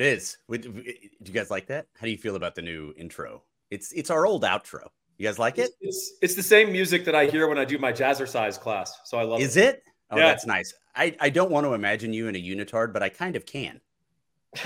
it is. Do you guys like that? How do you feel about the new intro? It's it's our old outro. You guys like it? It's it's the same music that I hear when I do my jazzercise class. So I love is it. Is it? Oh, yeah. that's nice. I, I don't want to imagine you in a unitard, but I kind of can.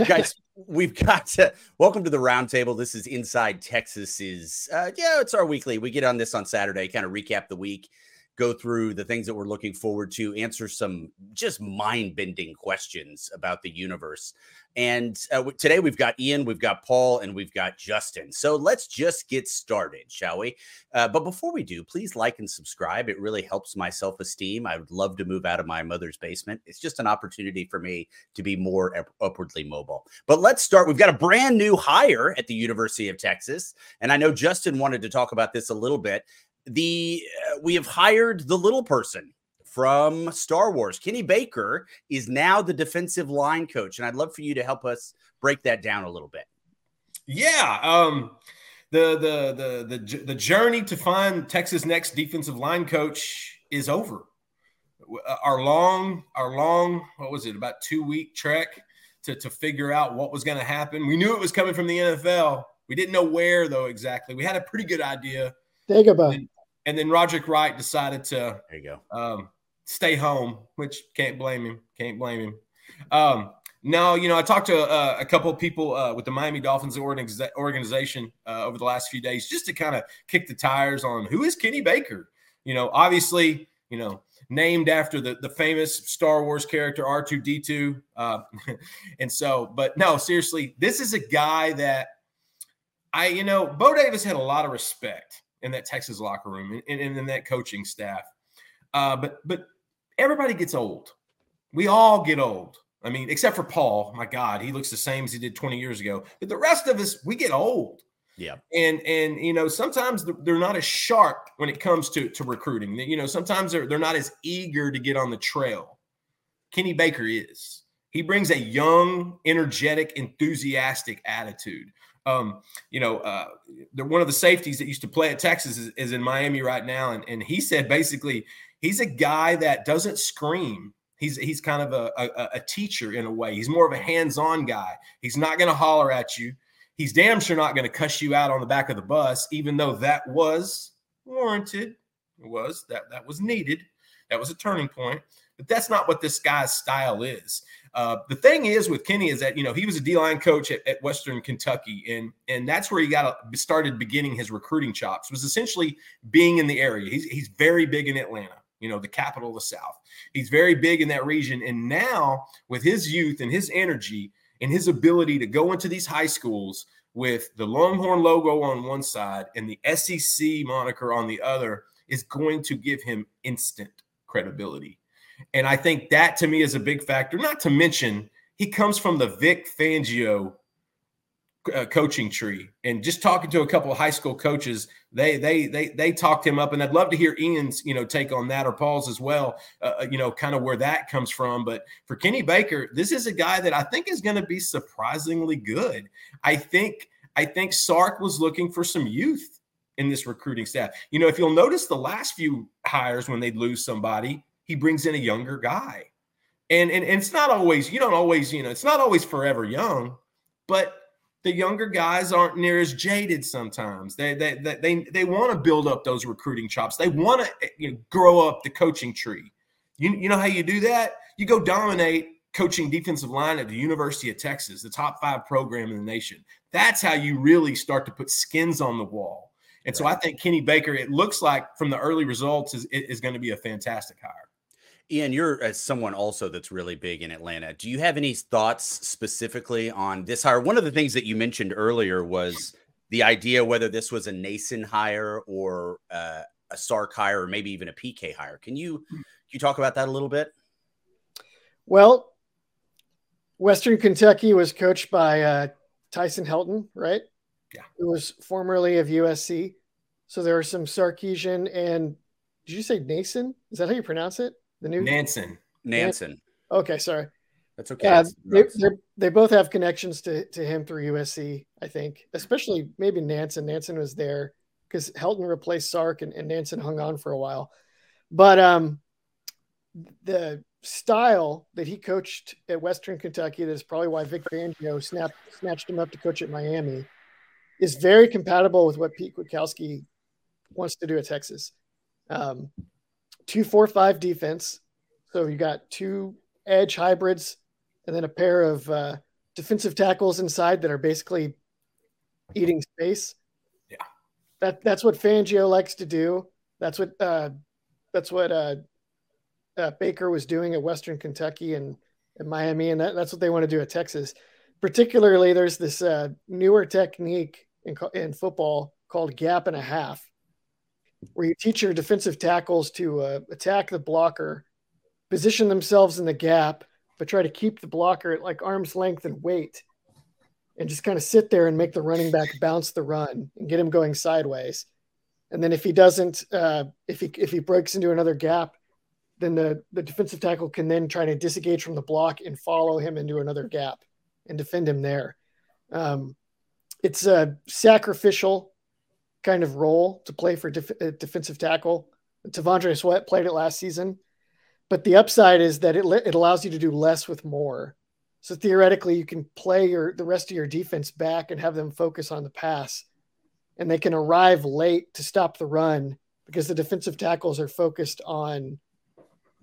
Guys, we've got to welcome to the roundtable. This is Inside Texas's uh yeah, it's our weekly. We get on this on Saturday, kind of recap the week go through the things that we're looking forward to, answer some just mind bending questions about the universe. And uh, today we've got Ian, we've got Paul, and we've got Justin. So let's just get started, shall we? Uh, but before we do, please like and subscribe. It really helps my self esteem. I would love to move out of my mother's basement. It's just an opportunity for me to be more up- upwardly mobile. But let's start. We've got a brand new hire at the University of Texas. And I know Justin wanted to talk about this a little bit the uh, we have hired the little person from Star Wars. Kenny Baker is now the defensive line coach, and I'd love for you to help us break that down a little bit. Yeah, um, the the the the the journey to find Texas' next defensive line coach is over. Uh, our long, our long, what was it? About two week trek to to figure out what was going to happen. We knew it was coming from the NFL. We didn't know where though exactly. We had a pretty good idea. Dagobah and then Roderick Wright decided to there you go um, stay home, which can't blame him. Can't blame him. Um, no, you know, I talked to uh, a couple of people uh, with the Miami Dolphins organization uh, over the last few days just to kind of kick the tires on who is Kenny Baker. You know, obviously, you know, named after the, the famous Star Wars character R2D2. Uh, and so, but no, seriously, this is a guy that I, you know, Bo Davis had a lot of respect in that Texas locker room and, and in that coaching staff. Uh, but but everybody gets old. We all get old. I mean, except for Paul. My God, he looks the same as he did 20 years ago. But the rest of us, we get old. Yeah. And and you know, sometimes they're not as sharp when it comes to to recruiting. You know, sometimes they're they're not as eager to get on the trail. Kenny Baker is. He brings a young, energetic, enthusiastic attitude. Um, you know, uh, one of the safeties that used to play at Texas is, is in Miami right now, and, and he said basically he's a guy that doesn't scream. He's he's kind of a, a, a teacher in a way. He's more of a hands-on guy. He's not going to holler at you. He's damn sure not going to cuss you out on the back of the bus, even though that was warranted. It was that that was needed. That was a turning point. But that's not what this guy's style is. Uh, the thing is with Kenny is that you know he was a D line coach at, at, Western Kentucky, and and that's where he got started beginning his recruiting chops. Was essentially being in the area. He's he's very big in Atlanta, you know, the capital of the South. He's very big in that region, and now with his youth and his energy and his ability to go into these high schools with the Longhorn logo on one side and the SEC moniker on the other is going to give him instant credibility and I think that to me is a big factor. Not to mention, he comes from the Vic Fangio uh, coaching tree. And just talking to a couple of high school coaches, they they they they talked him up. And I'd love to hear Ian's you know take on that or Paul's as well. Uh, uh you know, kind of where that comes from. But for Kenny Baker, this is a guy that I think is going to be surprisingly good. I think I think Sark was looking for some youth in this recruiting staff. You know, if you'll notice the last few hires when they'd lose somebody, he brings in a younger guy. And, and, and it's not always, you don't always, you know, it's not always forever young, but the younger guys aren't near as jaded sometimes. They they they they, they want to build up those recruiting chops. They want to eh, you know, grow up the coaching tree. You, you know how you do that? You go dominate coaching defensive line at the University of Texas, the top five program in the nation. That's how you really start to put skins on the wall. And right. so I think Kenny Baker, it looks like from the early results, is, is going to be a fantastic hire. Ian, you're as someone also that's really big in Atlanta. Do you have any thoughts specifically on this hire? One of the things that you mentioned earlier was the idea whether this was a Nason hire or uh, a Sark hire or maybe even a PK hire. Can you hmm. can you talk about that a little bit? Well, Western Kentucky was coached by uh, Tyson Helton, right? Yeah, who was formerly of USC. So there are some Sarkisian and did you say Nason? Is that how you pronounce it? The new Nansen. Nansen. Okay, sorry. That's okay. Yeah, they, they both have connections to, to him through USC, I think, especially maybe Nansen. Nansen was there because Helton replaced Sark and, and Nansen hung on for a while. But um, the style that he coached at Western Kentucky, that's probably why Vic Fangio snapped, snatched him up to coach at Miami, is very compatible with what Pete Kwiatkowski wants to do at Texas. Um, two, four, five defense. So you got two edge hybrids and then a pair of uh, defensive tackles inside that are basically eating space. Yeah. That that's what Fangio likes to do. That's what uh, that's what uh, uh, Baker was doing at Western Kentucky and, and Miami, and that, that's what they want to do at Texas. Particularly, there's this uh, newer technique in, in football called gap and a half, where you teach your defensive tackles to uh, attack the blocker, position themselves in the gap, but try to keep the blocker at like arm's length and wait, and just kind of sit there and make the running back bounce the run and get him going sideways. And then if he doesn't, uh, if he if he breaks into another gap, then the, the defensive tackle can then try to disengage from the block and follow him into another gap and defend him there. Um, it's a sacrificial kind of role to play for def- uh, defensive tackle. T'Vondre Sweat played it last season, but the upside is that it, it allows you to do less with more. So theoretically, you can play your the rest of your defense back and have them focus on the pass, and they can arrive late to stop the run because the defensive tackles are focused on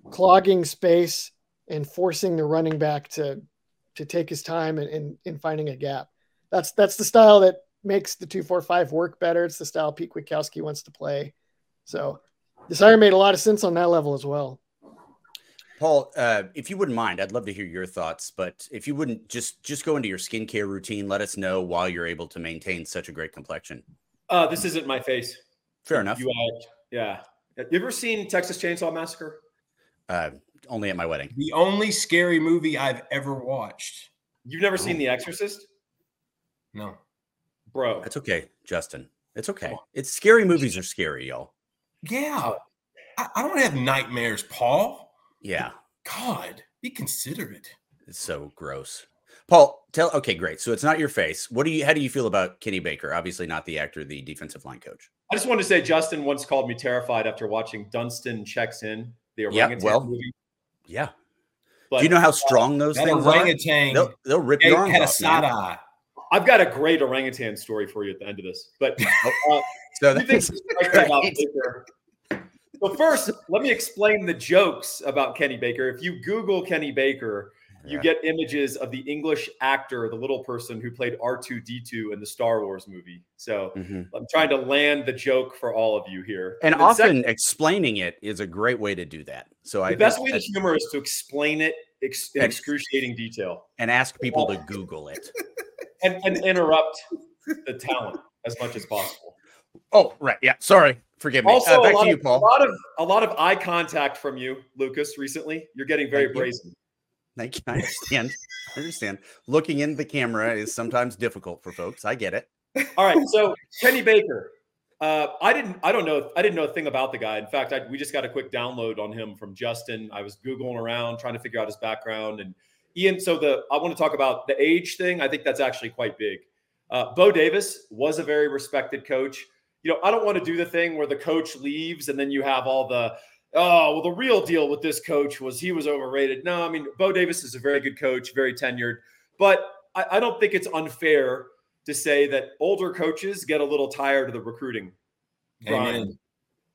clogging space and forcing the running back to to take his time in, in, in finding a gap. That's that's the style that makes the two four five work better. It's the style Pete Kwiatkowski wants to play. So this hire made a lot of sense on that level as well. Paul, uh, if you wouldn't mind, I'd love to hear your thoughts. But if you wouldn't just just go into your skincare routine, let us know why you're able to maintain such a great complexion. Uh, this isn't my face. Fair enough. You, uh, yeah. You ever seen Texas Chainsaw Massacre? Uh, only at my wedding. The only scary movie I've ever watched. You've never seen The Exorcist? No. Bro. It's okay, Justin. It's okay. It's scary movies are scary, y'all. Yeah. I, I don't have nightmares, Paul. Yeah. God, be considerate. It's so gross. Paul, tell okay, great. So it's not your face. What do you how do you feel about Kenny Baker? Obviously not the actor, the defensive line coach. I just wanted to say Justin once called me terrified after watching Dunston checks in the Yeah, orangutan well, movie. Yeah. But do you know how uh, strong those That things orangutan are? They'll, they'll rip your arms had a off. side man. eye. I've got a great orangutan story for you at the end of this. But uh, So you think that's okay about great. Well, first, let me explain the jokes about Kenny Baker. If you Google Kenny Baker, you Yeah. get images of the English actor, the little person who played R2D2 in the Star Wars movie. So Mhm. I'm trying to land the joke for all of you here. And then often second, explaining it is a great way to do that. So I the best think way to humor is to explain it ex- in excruciating detail and ask people to Google it. and, and interrupt the talent as much as possible. Oh, right. Yeah. Sorry. Forgive me. Also, Uh, back a, lot to you, of, a lot of a lot of eye contact from you, Lucas. Recently, you're getting very Thank you. brazen. Thank you. I understand. I understand. Looking in the camera is sometimes difficult for folks. I get it. All right, so Kenny Baker. Uh, I didn't. I don't know. I didn't know a thing about the guy. In fact, I, we just got a quick download on him from Justin. I was googling around trying to figure out his background and Ian. So the I want to talk about the age thing. I think that's actually quite big. Uh, Bo Davis was a very respected coach. You know, I don't want to do the thing where the coach leaves and then you have all the oh well the real deal with this coach was he was overrated. No, I mean Bo Davis is a very good coach, very tenured, but I, I don't think it's unfair to say that older coaches get a little tired of the recruiting grind.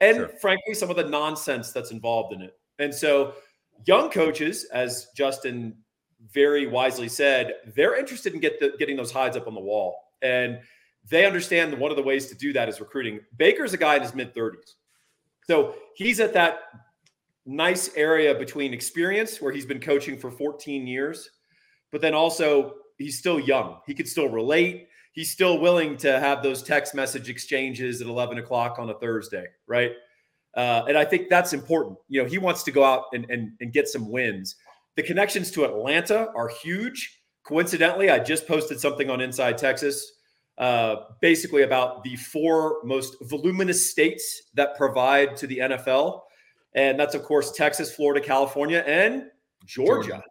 And Sure. frankly some of the nonsense that's involved in it. And so young coaches, as Justin very wisely said, they're interested in get the, getting those hides up on the wall. And they understand that one of the ways to do that is recruiting. Baker's a guy in his mid 30s. So he's at that nice area between experience where he's been coaching for 14 years, but then also he's still young. He could still relate. He's still willing to have those text message exchanges at 11 o'clock on a Thursday, right? Uh, and I think that's important. You know, he wants to go out and, and, and get some wins. The connections to Atlanta are huge. Coincidentally, I just posted something on Inside Texas, uh, basically about the four most voluminous states that provide to the NFL. And that's, of course, Texas, Florida, California, and Georgia. Georgia.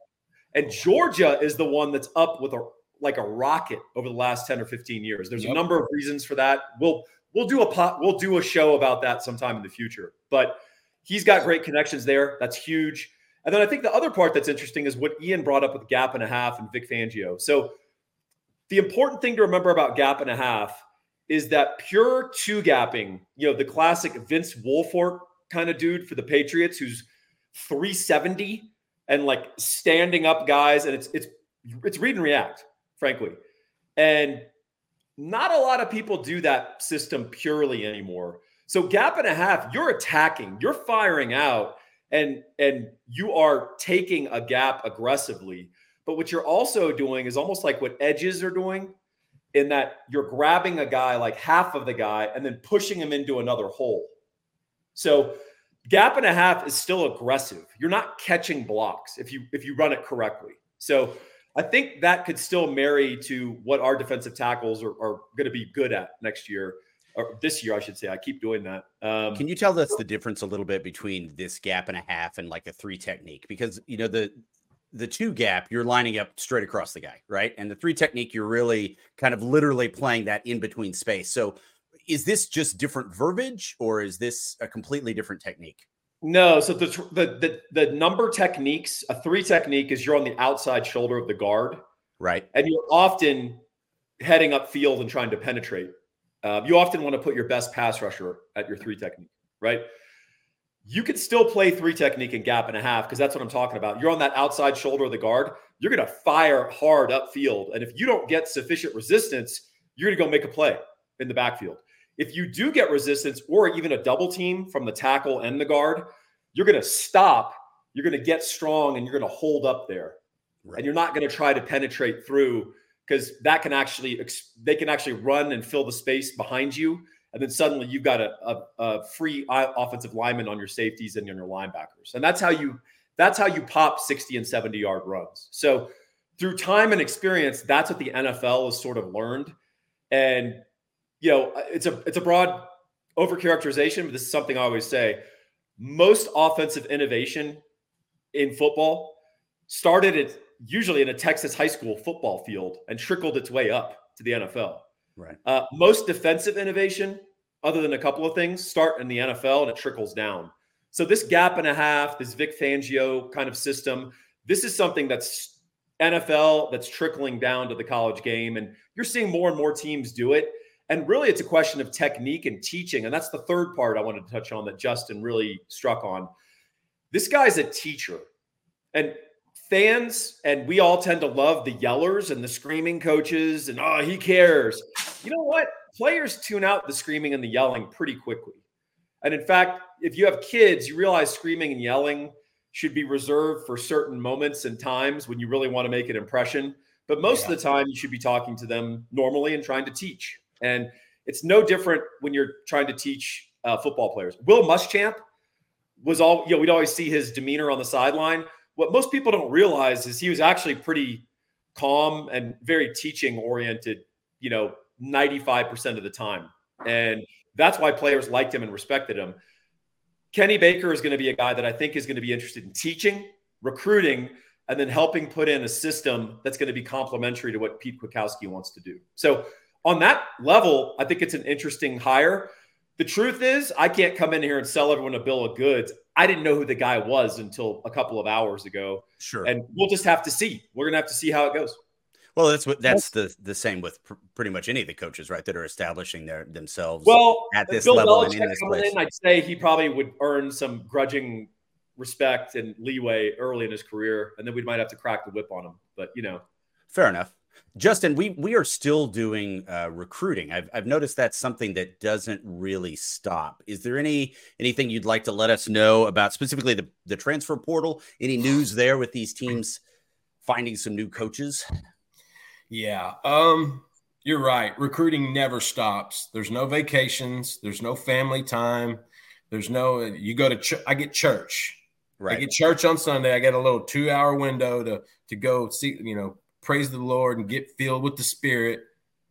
And Georgia is the one that's up with a like a rocket over the last 10 or 15 years. There's a number of reasons for that. We'll we'll do a pot, we'll do a show about that sometime in the future. But he's got great connections there. That's huge. And then I think the other part that's interesting is what Ian brought up with gap and a half and Vic Fangio. So the important thing to remember about gap and a half is that pure two gapping, you know, the classic Vince Wilfork kind of dude for the Patriots who's 370 and like standing up guys and it's it's it's read and react, frankly. And not a lot of people do that system purely anymore. So gap and a half, you're attacking, you're firing out and and you are taking a gap aggressively. But what you're also doing is almost like what edges are doing in that you're grabbing a guy like half of the guy and then pushing him into another hole. So gap and a half is still aggressive. You're not catching blocks if you if you run it correctly. So I think that could still marry to what our defensive tackles are, are going to be good at next year or this year, I should say. I keep doing that. Um, Can you tell us the difference a little bit between this gap and a half and like a three technique? Because you know the the two gap, you're lining up straight across the guy, right? And the three technique, you're really kind of literally playing that in between space. So is this just different verbiage or is this a completely different technique? No, so the, the the the number techniques, a three technique is you're on the outside shoulder of the guard, right? And you're often heading up field and trying to penetrate. Uh, you often want to put your best pass rusher at your three technique, right? You can still play three technique and gap and a half because that's what I'm talking about. You're on that outside shoulder of the guard. You're going to fire hard upfield, and if you don't get sufficient resistance, you're going to go make a play in the backfield. If you do get resistance or even a double team from the tackle and the guard, you're going to stop. You're going to get strong, and you're going to hold up there, right. and you're not going to try to penetrate through because that can actually they can actually run and fill the space behind you and then suddenly you've got a, a, a, free offensive lineman on your safeties and on your linebackers. And that's how you that's how you pop 60 and 70 yard runs. So through time and experience that's what the nfl has sort of learned. And you know it's a it's a broad overcharacterization but this is something i always say. Most offensive innovation in football started at usually in a Texas high school football field and trickled its way up to the NFL. Right. Uh, most defensive innovation, other than a couple of things, start in the NFL and it trickles down. So this gap and a half, this Vic Fangio kind of system, this is something that's NFL that's trickling down to the college game, and you're seeing more and more teams do it. And really, it's a question of technique and teaching. And that's the third part I wanted to touch on that Justin really struck on. This guy's a teacher. And fans and we all tend to love the yellers and the screaming coaches and oh he cares. You know what? Players tune out the screaming and the yelling pretty quickly. And in fact if you have kids you realize screaming and yelling should be reserved for certain moments and times when you really want to make an impression. But most yeah. of the time you should be talking to them normally and trying to teach. And it's no different when you're trying to teach uh, football players. Will muschamp was all you know we'd always see his demeanor on the sideline what most people don't realize is he was actually pretty calm and very teaching oriented, you know, 95% of the time. And that's why players liked him and respected him. Kenny Baker is going to be a guy that I think is going to be interested in teaching, recruiting, and then helping put in a system that's going to be complementary to what Pete Kwiatkowski wants to do. So, on that level, I think it's an interesting hire. The truth is, I can't come in here and sell everyone a bill of goods. I didn't know who the guy was until a couple of hours ago. Sure. And we'll just have to see. We're gonna have to see how it goes. Well, that's what that's the the same with pr- pretty much any of the coaches, right? That are establishing their themselves. Well, at this Bill level Belichick and in this place. In, I'd say he probably would earn some grudging respect and leeway early in his career, and then we might have to crack the whip on him. But you know, fair enough. Justin, we we are still doing uh, recruiting. I've I've noticed that's something that doesn't really stop. Is there any anything you'd like to let us know about specifically the the transfer portal? Any news there with these teams finding some new coaches? Yeah, um, you're right. Recruiting never stops. There's no vacations. There's no family time. There's no. You go to. Ch- I get church. Right. I get church on Sunday. I get a little two hour window to to go see. You know praise the Lord and get filled with the Spirit,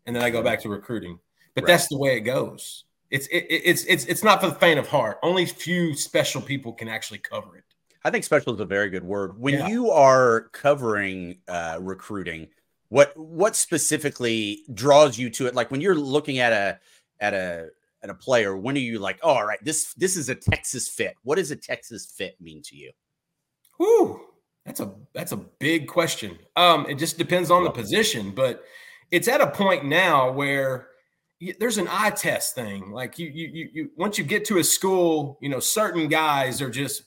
and then I go back to recruiting. But right. that's the way it goes. It's it, it's it's it's not for the faint of heart. Only few special people can actually cover it. I think special is a very good word. When yeah. you are covering uh, recruiting, what what specifically draws you to it? Like when you're looking at a at a at a player, when are you like, oh, all right, this this is a Texas fit? What does a Texas fit mean to you? Whew, that's a that's a big question. Um, it just depends on the position, but it's at a point now where there's an eye test thing. Like you, you, you, once you get to a school, you know, certain guys are just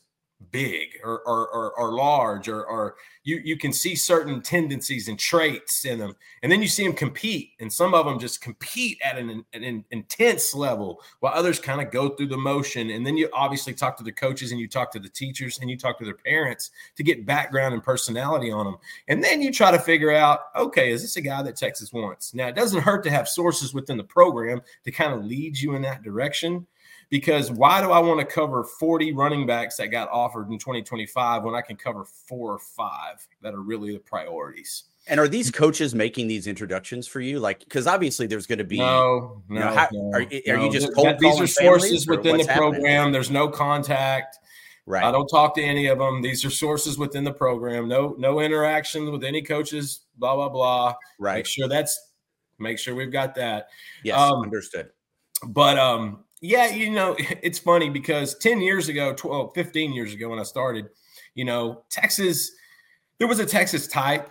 big or or, or, or large or, or you you can see certain tendencies and traits in them and then you see them compete and some of them just compete at an, an intense level while others kind of go through the motion and then you obviously talk to the coaches and you talk to the teachers and you talk to their parents to get background and personality on them and then you try to figure out okay is this a guy that texas wants? Now it doesn't hurt to have sources within the program to kind of lead you in that direction because why do I want to cover 40 running backs that got offered in 2025 when I can cover four or five that are really the priorities? And are these coaches making these introductions for you? Like, because obviously there's going to be no, no, you know, how, no are, are no. you just cold calling? these are sources within the program. Happening? There's no contact. Right. I don't talk to any of them. These are sources within the program. No, no interaction with any coaches. Blah blah blah. Right. Make sure that's. Make sure we've got that. Yes, um, understood. But um, yeah, you know, it's funny because 10 years ago, 12, 15 years ago when I started, you know, Texas, there was a Texas type.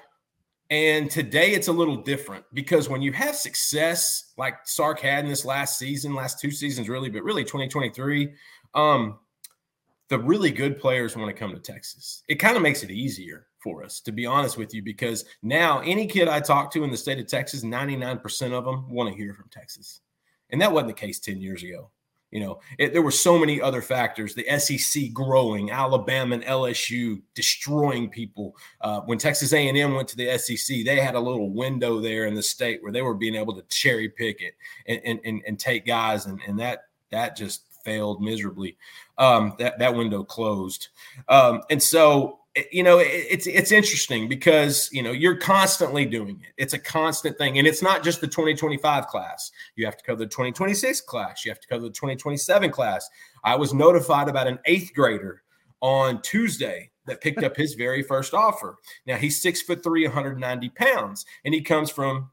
And today it's a little different because when you have success like Sark had in this last season, last two seasons, really, but really 2023, um, the really good players want to come to Texas. It kind of makes it easier for us, to be honest with you, because now any kid I talk to in the state of Texas, 99% of them want to hear from Texas. And that wasn't the case 10 years ago. You know, it, there were so many other factors. The SEC growing, Alabama and LSU destroying people. Uh, when Texas A&M went to the SEC, they had a little window there in the state where they were being able to cherry pick it and and, and take guys, and, and that that just failed miserably. Um, that that window closed, um, and so you know it's it's interesting because you know you're constantly doing it. It's a constant thing. And it's not just the 2025 class. You have to cover the 2026 class. You have to cover the 2027 class. I was notified about an eighth grader on tuesday that picked up his very first offer. Now he's six foot three 190 pounds and he comes from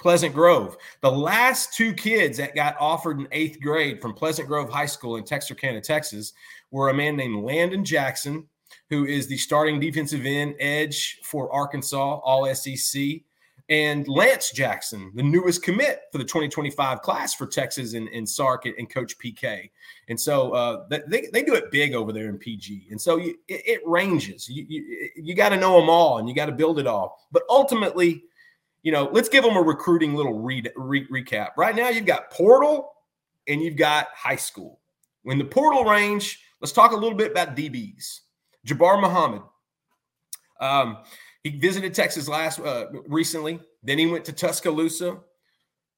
Pleasant Grove. The last two kids that got offered in eighth grade from Pleasant Grove High School in Texarkana, Texas, were a man named Landon Jackson who is the starting defensive end edge for Arkansas, all SEC, and Lance Jackson, the newest commit for the 2025 class for Texas and, and Sark and Coach PK. And so uh, they, they do it big over there in PG. And so you, it, it, ranges. You, you, you got to know them all and you got to build it all. But ultimately, you know, let's give them a recruiting little re- re- recap. Right now, you've got portal and you've got high school. When the portal range, let's talk a little bit about DBs. Jabbar Muhammad. Um, he visited Texas last uh, recently. Then he went to Tuscaloosa.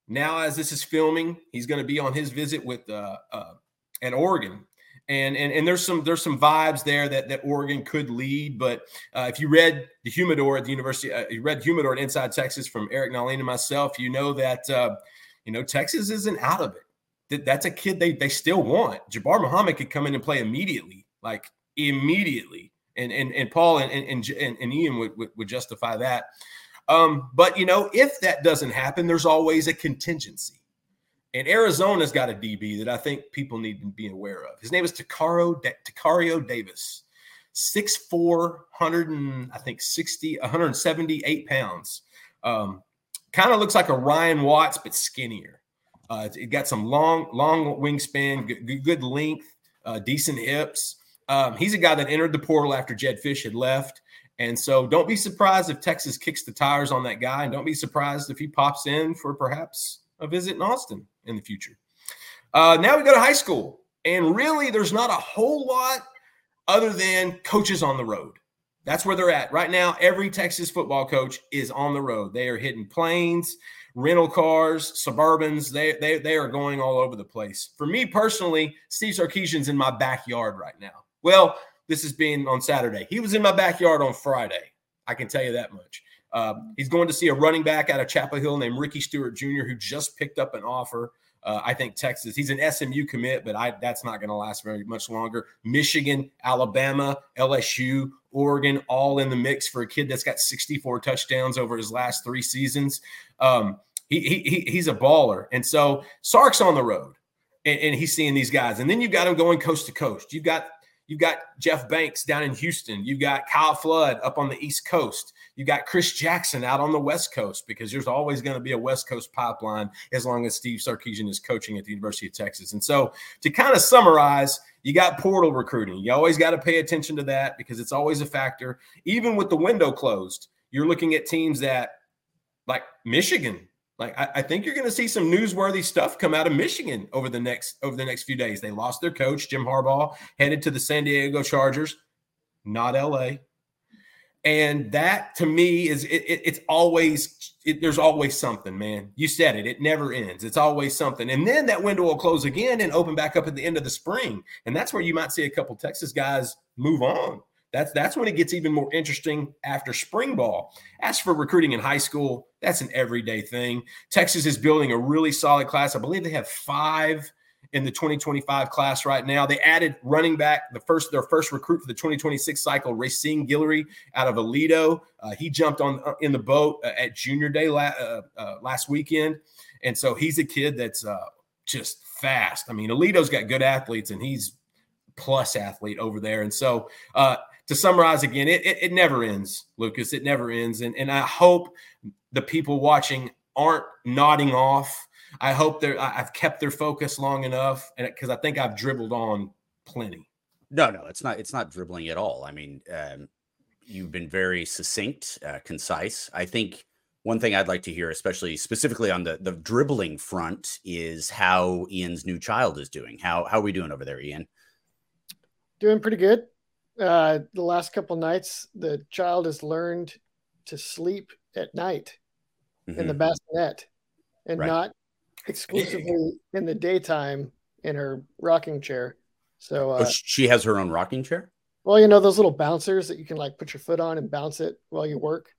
Now, as this is filming, he's going to be on his visit with uh, uh, at Oregon. And, and and there's some there's some vibes there that that Oregon could lead. But uh, if you read the Humidor at the University, uh, you read Humidor at Inside Texas from Eric Nahlin and myself, you know that uh, you know Texas isn't out of it. That, that's a kid they they still want. Jabbar Muhammad could come in and play immediately. Like immediately. And and, and Paul and, and, and, and Ian would, would, would justify that. Um, but you know, if that doesn't happen, there's always a contingency. And Arizona's got a DB that I think people need to be aware of. His name is Tacario, Tacario Davis, 6'4, 100 and I think 60, 178 pounds. Um, kind of looks like a Ryan Watts, but skinnier. Uh, it got some long, long wingspan, good, good length, uh, decent hips. Um, he's a guy that entered the portal after Jedd Fisch had left. And so don't be surprised if Texas kicks the tires on that guy. And don't be surprised if he pops in for perhaps a visit in Austin in the future. Uh, now we go to high school. And really, there's not a whole lot other than coaches on the road. That's where they're at. Right now, every Texas football coach is on the road. They are hitting planes, rental cars, Suburbans. They, they, they are going all over the place. For me personally, Steve Sarkisian's in my backyard right now. Well, this is being on Saturday. He was in my backyard on Friday. I can tell you that much. Uh, he's going to see a running back out of Chapel Hill named Ricky Stewart Jr., who just picked up an offer. Uh, I think Texas. He's an SMU commit, but I, that's not going to last very much longer. Michigan, Alabama, LSU, Oregon, all in the mix for a kid that's got 64 touchdowns over his last three seasons. Um, he, he, he's a baller, and so Sark's on the road, and, and he's seeing these guys, and then you've got him going coast to coast. You've got You've got Jeff Banks down in Houston. You've got Kyle Flood up on the East Coast. You've got Chris Jackson out on the West Coast because there's always going to be a West Coast pipeline as long as Steve Sarkisian is coaching at the University of Texas. And so to kind of summarize, you got portal recruiting. You always got to pay attention to that because it's always a factor. Even with the window closed, you're looking at teams that like Michigan. Like I, I think you're going to see some newsworthy stuff come out of Michigan over the next over the next few days. They lost their coach, Jim Harbaugh, headed to the San Diego Chargers, not LA. And that to me is it, it, it's always it, there's always something, man. You said it; it never ends. It's always something, and then that window will close again and open back up at the end of the spring, and that's where you might see a couple Texas guys move on. That's that's when it gets even more interesting after spring ball. As for recruiting in high school, that's an everyday thing. Texas is building a really solid class. I believe they have five in the 2025 class right now. They added running back, the first their first recruit for the 2026 cycle, Racine Guillory out of Aledo. Uh, he jumped on uh, in the boat uh, at Junior Day la- uh, uh, last weekend, and so he's a kid that's just fast. I mean, Aledo's got good athletes, and he's plus athlete over there. And so, to summarize again, it, it, it never ends, Lucas. It never ends, and and I hope the people watching aren't nodding off I hope they're I've kept their focus long enough, and because I think I've dribbled on plenty. No, no, it's not. It's not dribbling at all. I mean, um, you've been very succinct, uh, concise. I think one thing I'd like to hear, especially specifically on the the dribbling front, is how Ian's new child is doing. How how are we doing over there, Ian? Doing pretty good. Uh, the last couple nights, the child has learned to sleep at night mm-hmm. in the mm-hmm. bassinet and right. not exclusively in the daytime in her rocking chair. So uh, oh, she has her own rocking chair. Well, you know those little bouncers that you can like put your foot on and bounce it while you work.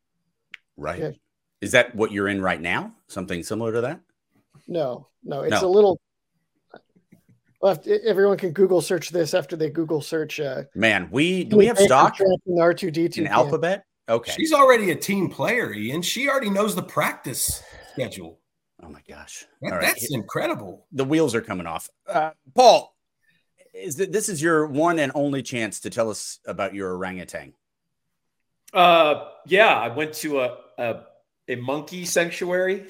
Right. Yeah. Is that what you're in right now? Something similar to that? No, no. It's no. a little. Well, everyone can Google search this after they Google search. Uh, Man, we do we have stock in R two D two in Alphabet? Okay, she's already a team player, Ian. She already knows the practice schedule. Oh my gosh! That, That's incredible. The wheels are coming off. Uh, Paul, is that this is your one and only chance to tell us about your orangutan? Uh, yeah, I went to a a, a monkey sanctuary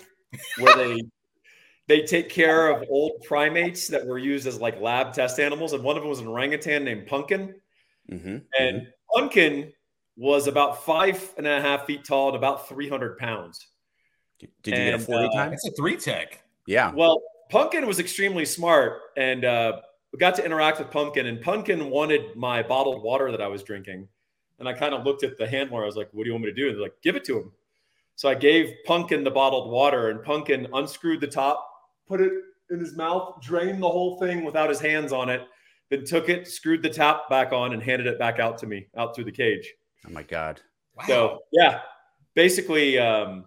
where they they take care of old primates that were used as like lab test animals, and one of them was an orangutan named Pumpkin, mm-hmm. and mm-hmm. Pumpkin was about five and a half feet tall and about three hundred pounds. Did you and, get a 40 uh, time? It's a three tech. Yeah. Well, Pumpkin was extremely smart and uh, we got to interact with Pumpkin, and Pumpkin wanted my bottled water that I was drinking. And I kind of looked at the handler. I was like, what do you want me to do? And they're like, give it to him. So I gave Pumpkin the bottled water, and Pumpkin unscrewed the top, put it in his mouth, drained the whole thing without his hands on it, then took it, screwed the tap back on, and handed it back out to me out through the cage. Oh my God. Wow. So, yeah, basically, um,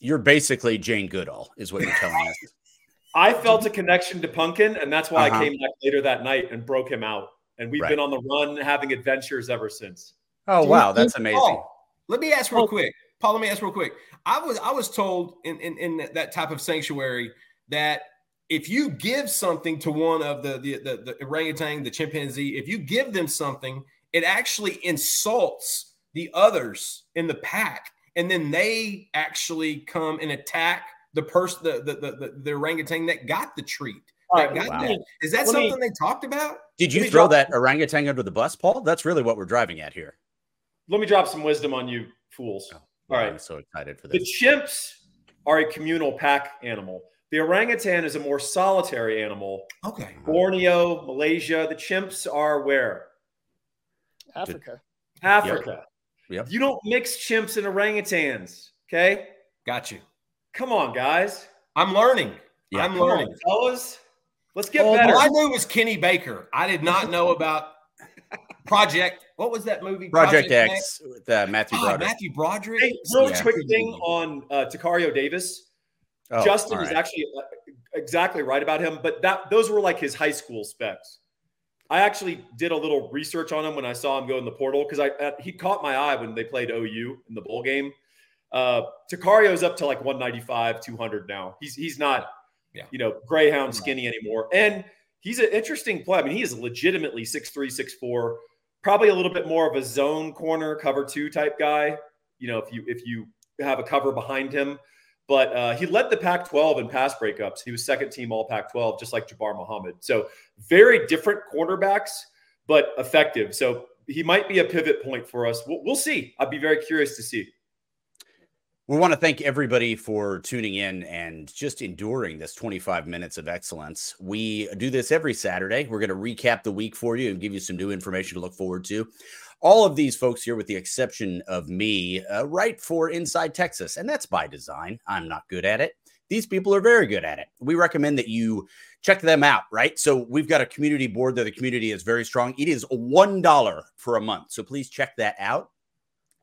you're basically Jane Goodall, is what you're telling us. I felt a connection to Pumpkin, and that's why uh-huh. I came back later that night and broke him out. And we've right. been on the run, having adventures ever since. Oh wow, that's amazing. Paul, let me ask real oh. quick, Paul. Let me ask real quick. I was I was told in, in in that type of sanctuary that if you give something to one of the the, the the orangutan, the chimpanzee, if you give them something, it actually insults the others in the pack and then they actually come and attack the person, the the, the the orangutan that got the treat. That got wow. Is that Let something me, they talked about? Did you throw that orangutan under the bus, Paul? That's really what we're driving at here. Let me drop some wisdom on you, fools. Oh, All right, I'm so excited for this. The chimps are a communal pack animal. The orangutan is a more solitary animal. Okay. Borneo, Malaysia. The chimps are where? Africa. Africa. Yep. Yep. You don't mix chimps and orangutans. Okay. Got you. Come on, guys. I'm learning. Yeah. I'm learning. On, fellas. Let's get well, better. All I knew was Kenny Baker. I did not know about Project. What was that movie? Project, Project X, X with uh, Matthew oh, Broderick. Matthew Broderick. Hey, real yeah. quick thing on uh, Tacario Davis. Oh, Justin right. is actually uh, exactly right about him, but that those were like his high school specs. I actually did a little research on him when I saw him go in the portal because I uh, he caught my eye when they played OU in the bowl game. Uh, Tacario's up to like 195, 200 now. He's he's not, yeah. you know, greyhound skinny anymore, and he's an interesting play. I mean, he is legitimately 6'3", 6'4", probably a little bit more of a zone corner cover two type guy. You know, if you if you have a cover behind him, but uh, he led the Pac-12 in pass breakups. He was second team All Pac-12, just like Jabbar Muhammad. So very different quarterbacks, but effective. So he might be a pivot point for us. We'll, we'll see. I'd be very curious to see. We want to thank everybody for tuning in and just enduring this 25 minutes of excellence. We do this every Saturday. We're going to recap the week for you and give you some new information to look forward to. All of these folks here, with the exception of me, uh, write for Inside Texas, and that's by design. I'm not good at it. These people are very good at it. We recommend that you check them out, right? So we've got a community board that the community is very strong. It is $1 for a month. So please check that out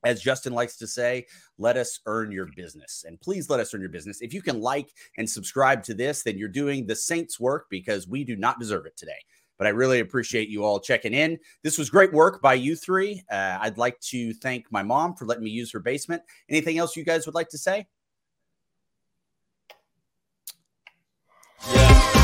as Justin likes to say, let us earn your business. And please let us earn your business. If you can like and subscribe to this, then you're doing the Saints work because we do not deserve it today. But I really appreciate you all checking in. This was great work by you three. Uh, I'd like to thank my mom for letting me use her basement. Anything else you guys would like to say? Yeah.